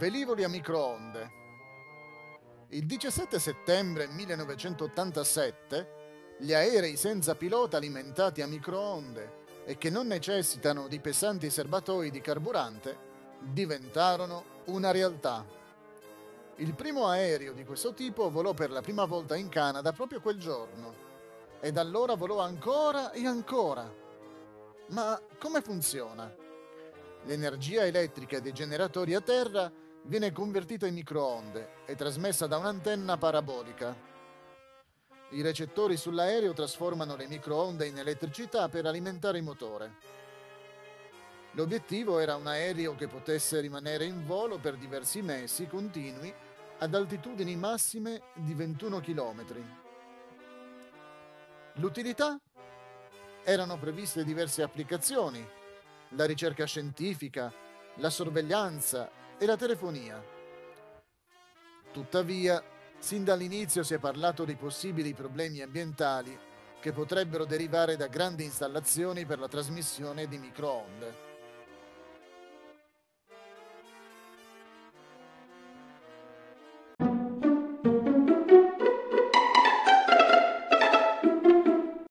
Velivoli a microonde. Il 17 settembre 1987 gli aerei senza pilota alimentati a microonde e che non necessitano di pesanti serbatoi di carburante diventarono una realtà. Il primo aereo di questo tipo volò per la prima volta in Canada proprio quel giorno e da allora volò ancora e ancora. Ma come funziona? L'energia elettrica dei generatori a terra viene convertita in microonde e trasmessa da un'antenna parabolica. I recettori sull'aereo trasformano le microonde in elettricità per alimentare il motore. L'obiettivo era un aereo che potesse rimanere in volo per diversi mesi continui ad altitudini massime di 21 km. L'utilità? Erano previste diverse applicazioni, la ricerca scientifica, la sorveglianza e la telefonia. Tuttavia, sin dall'inizio si è parlato di possibili problemi ambientali che potrebbero derivare da grandi installazioni per la trasmissione di microonde.